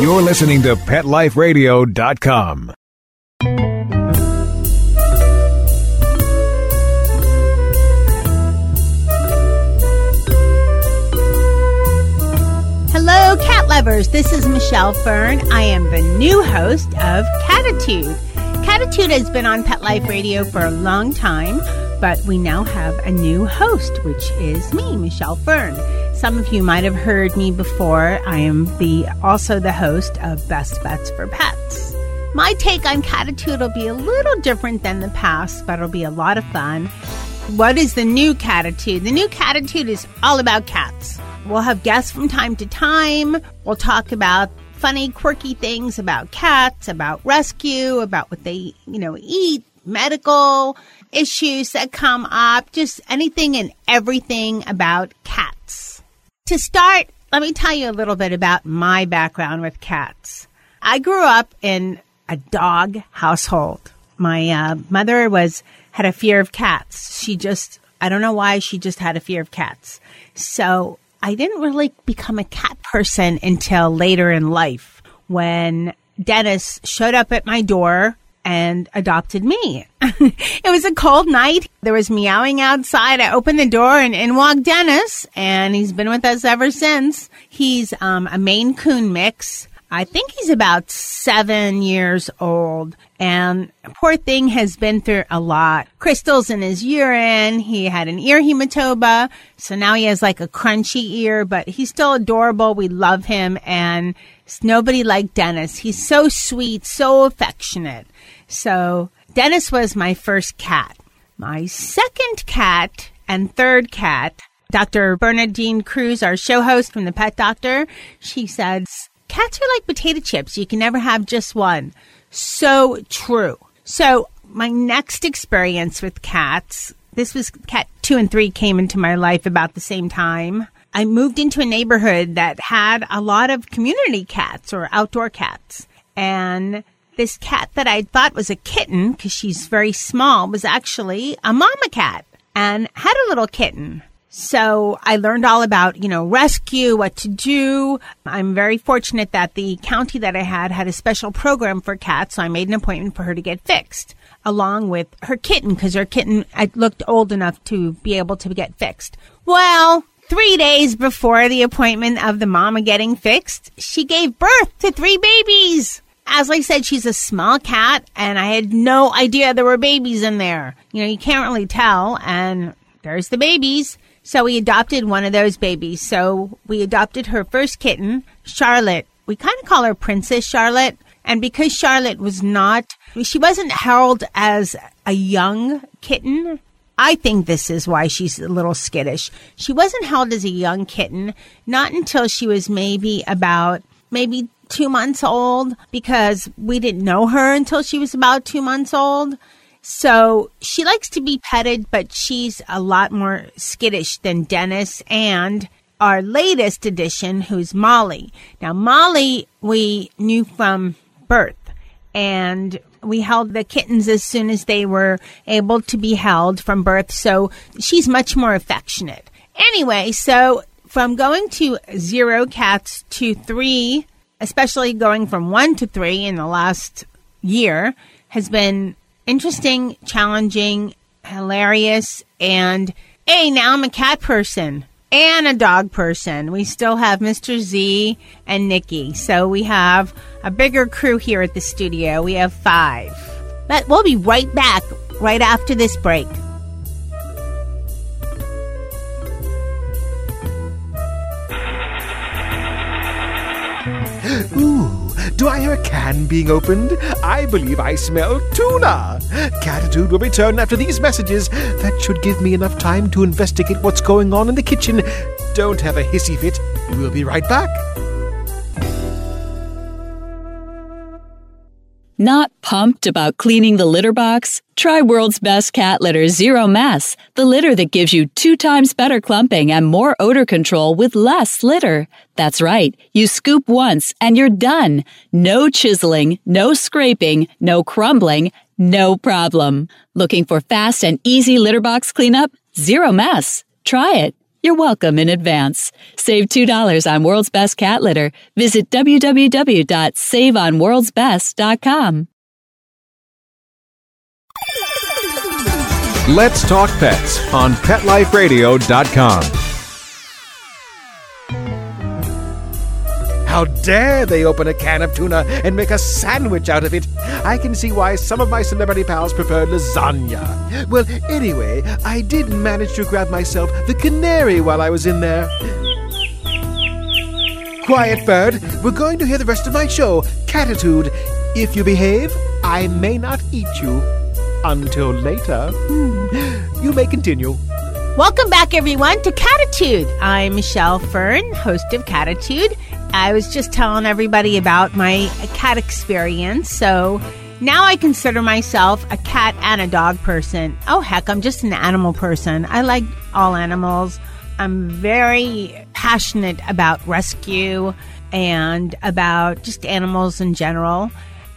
You're listening to PetLifeRadio.com. Hello, cat lovers. This is Michelle Fern. I am the new host of Catitude. Catitude has been on Pet Life Radio for a long time, but we now have a new host, which is me, Michelle Fern. Some of you might have heard me before. I am the also the host of Best Bets for Pets. My take on Catitude will be a little different than the past, but it'll be a lot of fun. What is the new Catitude? The new Catitude is all about cats. We'll have guests from time to time. We'll talk about funny, quirky things about cats, about rescue, about what they, you know, eat, medical issues that come up, just anything and everything about cats. To start, let me tell you a little bit about my background with cats. I grew up in a dog household. My uh, mother was had a fear of cats. She just I don't know why she just had a fear of cats. So I didn't really become a cat person until later in life when Dennis showed up at my door and adopted me. it was a cold night. There was meowing outside. I opened the door and in walked Dennis and he's been with us ever since. He's um, a Maine Coon mix. I think he's about seven years old and poor thing has been through a lot. Crystals in his urine. He had an ear hematoma. So now he has like a crunchy ear, but he's still adorable. We love him and it's nobody like Dennis. He's so sweet, so affectionate. So Dennis was my first cat. My second cat and third cat Dr. Bernadine Cruz, our show host from the Pet Doctor, she says, Cats are like potato chips. You can never have just one. So true. So my next experience with cats, this was cat two and three came into my life about the same time. I moved into a neighborhood that had a lot of community cats or outdoor cats. And this cat that I thought was a kitten because she's very small was actually a mama cat and had a little kitten. So I learned all about, you know, rescue, what to do. I'm very fortunate that the county that I had had a special program for cats. So I made an appointment for her to get fixed along with her kitten because her kitten I looked old enough to be able to get fixed. Well, three days before the appointment of the mama getting fixed, she gave birth to three babies. As I said, she's a small cat and I had no idea there were babies in there. You know, you can't really tell. And there's the babies. So we adopted one of those babies. So we adopted her first kitten, Charlotte. We kind of call her Princess Charlotte. And because Charlotte was not, she wasn't held as a young kitten. I think this is why she's a little skittish. She wasn't held as a young kitten, not until she was maybe about, maybe two months old because we didn't know her until she was about two months old. So she likes to be petted, but she's a lot more skittish than Dennis and our latest addition, who's Molly. Now, Molly, we knew from birth and we held the kittens as soon as they were able to be held from birth. So she's much more affectionate. Anyway, so from going to zero cats to three, especially going from one to three in the last year, has been interesting, challenging, hilarious, and hey, now I'm a cat person and a dog person. We still have Mr. Z and Nikki. So we have a bigger crew here at the studio. We have five. But we'll be right back right after this break. Ooh, do I hear a can being opened? I believe I smell tuna. Catitude will return after these messages. That should give me enough time to investigate what's going on in the kitchen. Don't have a hissy fit. We'll be right back. Not pumped about cleaning the litter box? Try World's Best Cat Litter Zero Mess, the litter that gives you two times better clumping and more odor control with less litter. That's right, you scoop once and you're done. No chiseling, no scraping, no crumbling, no problem. Looking for fast and easy litter box cleanup? Zero Mess. Try it. You're welcome in advance. Save $2 on World's Best Cat Litter. Visit www.saveonworldsbest.com. Let's Talk Pets on PetLifeRadio.com. How dare they open a can of tuna and make a sandwich out of it? I can see why some of my celebrity pals prefer lasagna. Well, anyway, I did manage to grab myself the canary while I was in there. Quiet, bird. We're going to hear the rest of my show, Catitude. If you behave, I may not eat you. Until later. Hmm. You may continue. Welcome back, everyone, to Catitude. I'm Michelle Fern, host of Catitude. I was just telling everybody about my cat experience. So now I consider myself a cat and a dog person. Oh, heck, I'm just an animal person. I like all animals. I'm very passionate about rescue and about just animals in general.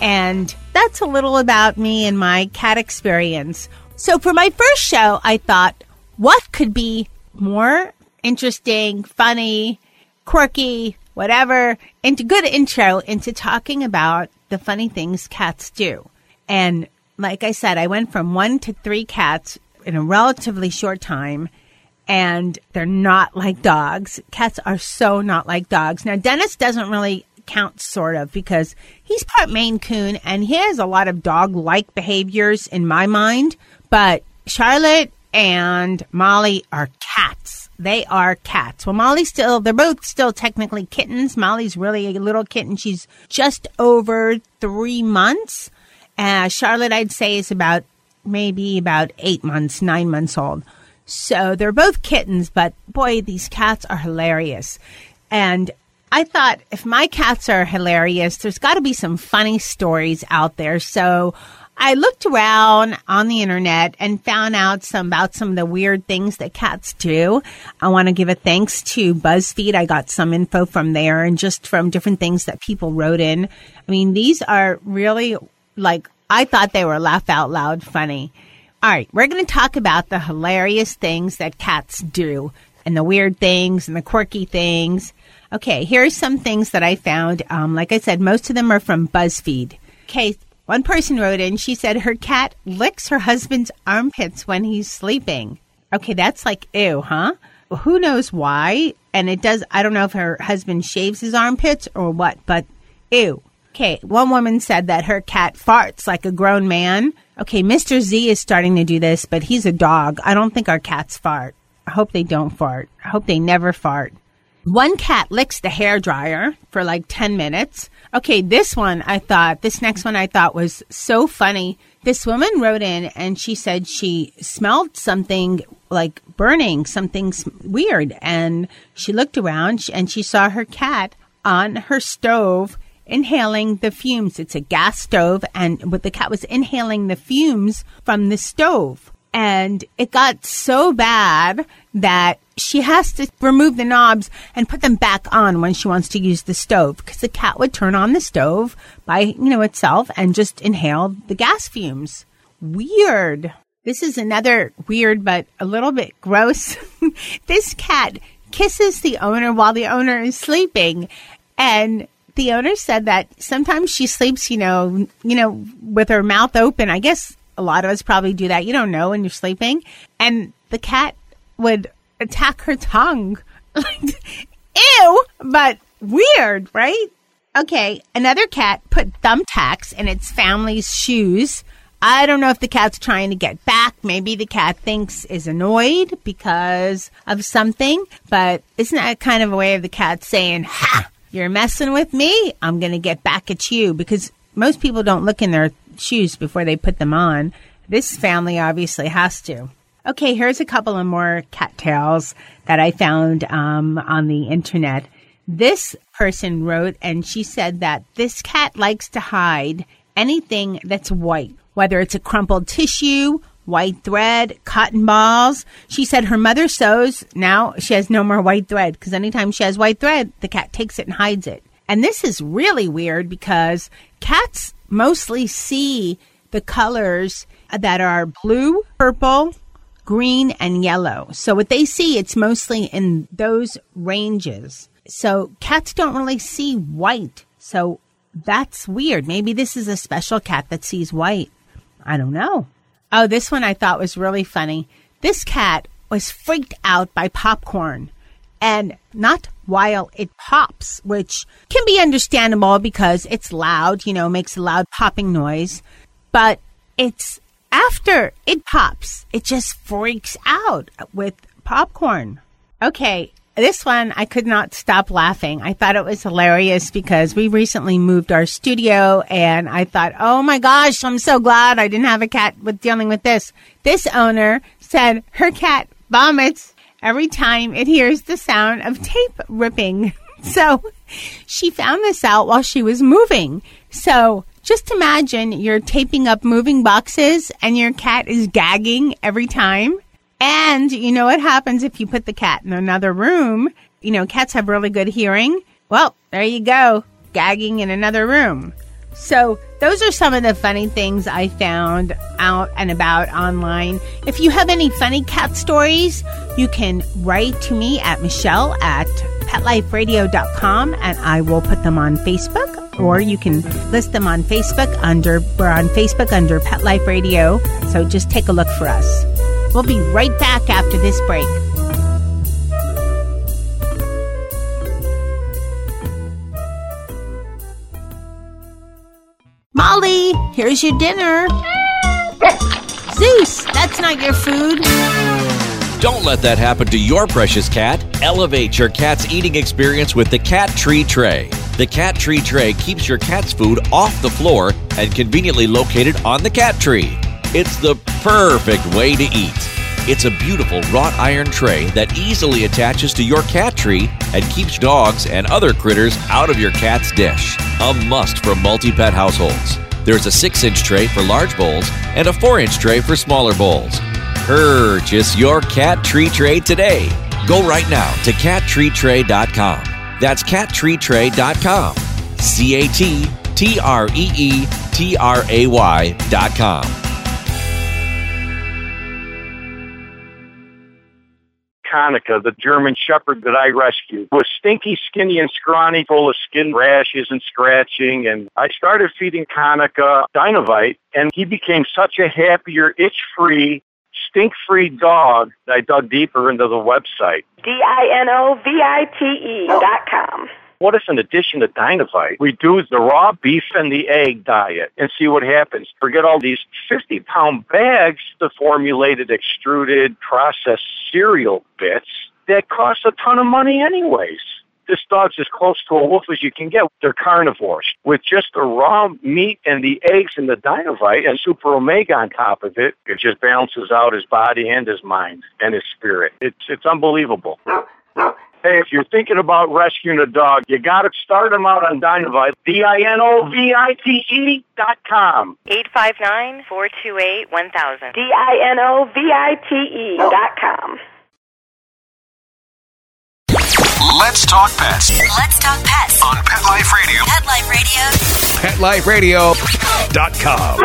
And that's a little about me and my cat experience. So for my first show, I thought, what could be more interesting, funny, quirky, whatever, into good intro into talking about the funny things cats do. And like I said, I went from one to three cats in a relatively short time. And they're not like dogs. Cats are so not like dogs. Now, Dennis doesn't really count, sort of, because he's part Maine Coon and he has a lot of dog like behaviors in my mind. But Charlotte and Molly are cats. They are cats. Well, Molly's still, they're both still technically kittens. Molly's really a little kitten. She's just over three months. Uh, Charlotte, I'd say, is about maybe about eight months, nine months old. So they're both kittens, but boy, these cats are hilarious. And I thought if my cats are hilarious, there's got to be some funny stories out there. So I looked around on the internet and found out some about some of the weird things that cats do. I want to give a thanks to BuzzFeed. I got some info from there and just from different things that people wrote in. I mean, these are really like, I thought they were laugh out loud funny. All right, we're going to talk about the hilarious things that cats do and the weird things and the quirky things. Okay, here's some things that I found. Um, like I said, most of them are from BuzzFeed. Okay, one person wrote in, she said her cat licks her husband's armpits when he's sleeping. Okay, that's like ew, huh? Who knows why? And it does, I don't know if her husband shaves his armpits or what, but ew. Okay, one woman said that her cat farts like a grown man. Okay, Mr. Z is starting to do this, but he's a dog. I don't think our cats fart. I hope they don't fart. I hope they never fart. One cat licks the hair dryer for like 10 minutes. Okay, this one I thought, this next one I thought was so funny. This woman wrote in and she said she smelled something like burning, something weird. And she looked around and she saw her cat on her stove inhaling the fumes. It's a gas stove, and the cat was inhaling the fumes from the stove. And it got so bad that she has to remove the knobs and put them back on when she wants to use the stove because the cat would turn on the stove by, you know, itself and just inhale the gas fumes. Weird. This is another weird but a little bit gross. this cat kisses the owner while the owner is sleeping and the owner said that sometimes she sleeps, you know, you know, with her mouth open. I guess a lot of us probably do that. You don't know when you're sleeping. And the cat would attack her tongue. Ew, but weird, right? Okay, another cat put thumbtacks in its family's shoes. I don't know if the cat's trying to get back. Maybe the cat thinks is annoyed because of something, but isn't that kind of a way of the cat saying, Ha, you're messing with me? I'm going to get back at you because most people don't look in their shoes before they put them on. This family obviously has to. Okay, here's a couple of more cat tales that I found um, on the internet. This person wrote and she said that this cat likes to hide anything that's white, whether it's a crumpled tissue, white thread, cotton balls. She said her mother sews. Now she has no more white thread because anytime she has white thread, the cat takes it and hides it. And this is really weird because cats mostly see the colors that are blue, purple, green and yellow. So what they see, it's mostly in those ranges. So cats don't really see white. So that's weird. Maybe this is a special cat that sees white. I don't know. Oh, this one I thought was really funny. This cat was freaked out by popcorn and not while it pops, which can be understandable because it's loud, you know, makes a loud popping noise. But it's after it pops, it just freaks out with popcorn. Okay, this one I could not stop laughing. I thought it was hilarious because we recently moved our studio and I thought, oh my gosh, I'm so glad I didn't have a cat with dealing with this. This owner said her cat vomits every time it hears the sound of tape ripping. So she found this out while she was moving. So just imagine you're taping up moving boxes and your cat is gagging every time. And you know what happens if you put the cat in another room? You know, cats have really good hearing. Well, there you go, gagging in another room. So, those are some of the funny things I found out and about online. If you have any funny cat stories, you can write to me at Michelle at petliferadio.com and I will put them on Facebook or you can list them on Facebook under we're on Facebook under Pet Life Radio. So just take a look for us. We'll be right back after this break. Molly, here's your dinner. Zeus, that's not your food. Don't let that happen to your precious cat. Elevate your cat's eating experience with the Cat Tree Tray. The Cat Tree Tray keeps your cat's food off the floor and conveniently located on the cat tree. It's the perfect way to eat. It's a beautiful wrought iron tray that easily attaches to your cat tree and keeps dogs and other critters out of your cat's dish. A must for multi pet households. There's a 6 inch tray for large bowls and a 4 inch tray for smaller bowls. Purchase your cat tree tray today. Go right now to cattreetray.com. That's cattreetray.com. C A T T R E E T R A Y.com. Konica, the German Shepherd that I rescued, was stinky, skinny, and scrawny, full of skin rashes and scratching. And I started feeding Konica Dinovite, and he became such a happier, itch-free, stink-free dog that I dug deeper into the website. D-I-N-O-V-I-T-E oh. dot com. What if, in addition to Dinovite, we do the raw beef and the egg diet and see what happens? Forget all these 50 pound bags the formulated, extruded, processed cereal bits that cost a ton of money, anyways. This dog's as close to a wolf as you can get. They're carnivores. With just the raw meat and the eggs and the Dinovite and Super Omega on top of it, it just balances out his body and his mind and his spirit. It's, it's unbelievable. Hey, if you're thinking about rescuing a dog, you got to start them out on Dinovite. D-I-N-O-V-I-T-E dot com. 859-428-1000. D-I-N-O-V-I-T-E dot com. Let's talk pets Let's talk pets. on Pet Life Radio. Pet Life Radio. PetLifeRadio.com.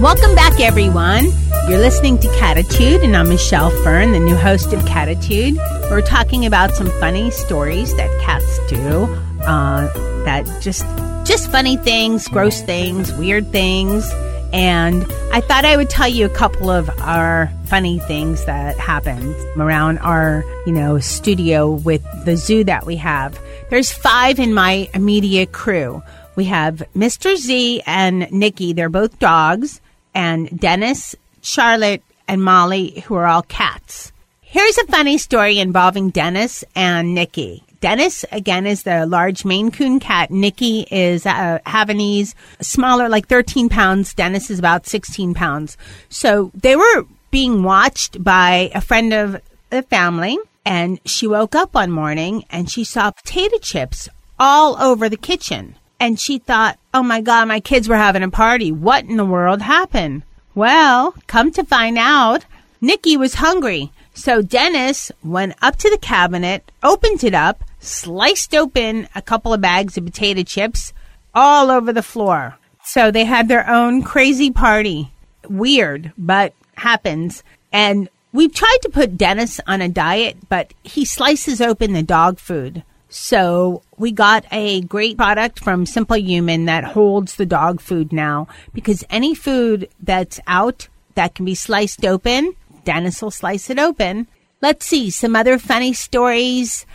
Welcome back, everyone. You're listening to Catitude, and I'm Michelle Fern, the new host of Catitude. We're talking about some funny stories that cats do, uh, that just just funny things, gross things, weird things. And I thought I would tell you a couple of our funny things that happened around our, you know, studio with the zoo that we have. There's five in my immediate crew. We have Mr. Z and Nikki. They're both dogs. And Dennis, Charlotte, and Molly, who are all cats. Here's a funny story involving Dennis and Nikki. Dennis, again, is the large Maine Coon cat. Nikki is a Havanese, smaller, like 13 pounds. Dennis is about 16 pounds. So they were being watched by a friend of the family, and she woke up one morning and she saw potato chips all over the kitchen. And she thought, oh my God, my kids were having a party. What in the world happened? Well, come to find out, Nikki was hungry. So Dennis went up to the cabinet, opened it up, sliced open a couple of bags of potato chips all over the floor. So they had their own crazy party. Weird, but happens. And we've tried to put Dennis on a diet, but he slices open the dog food. So we got a great product from Simple Human that holds the dog food now because any food that's out that can be sliced open, Dennis will slice it open. Let's see some other funny stories.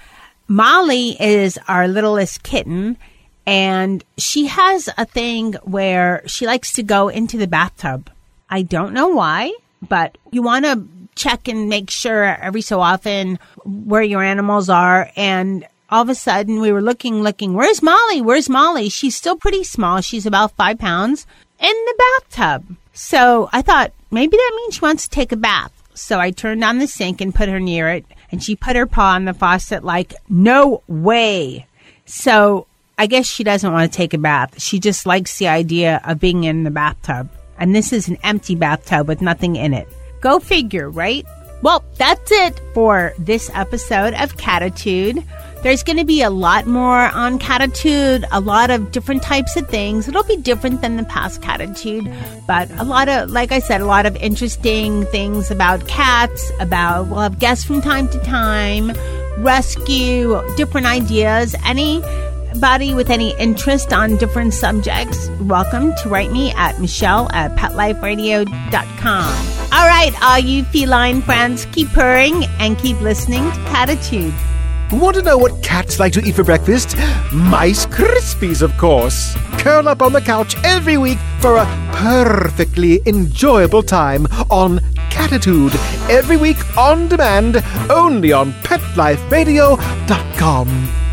Molly is our littlest kitten and she has a thing where she likes to go into the bathtub. I don't know why, but you want to check and make sure every so often where your animals are. And all of a sudden we were looking, looking, where's Molly? Where's Molly? She's still pretty small. She's about five pounds in the bathtub. So I thought maybe that means she wants to take a bath. So I turned on the sink and put her near it and she put her paw on the faucet like, no way. So I guess she doesn't want to take a bath. She just likes the idea of being in the bathtub. And this is an empty bathtub with nothing in it. Go figure, right? Well, that's it for this episode of Catitude. There's going to be a lot more on Catitude, a lot of different types of things. It'll be different than the past Catitude, but a lot of, like I said, a lot of interesting things about cats, about, we'll have guests from time to time, rescue, different ideas, any anybody with any interest on different subjects, welcome to write me at Michelle at PetLifeRadio.com. All right, all you feline friends, keep purring and keep listening to Catitude. Want to know what cats like to eat for breakfast? Mice Krispies, of course. Curl up on the couch every week for a perfectly enjoyable time on Catitude. Every week on demand, only on PetLifeRadio.com.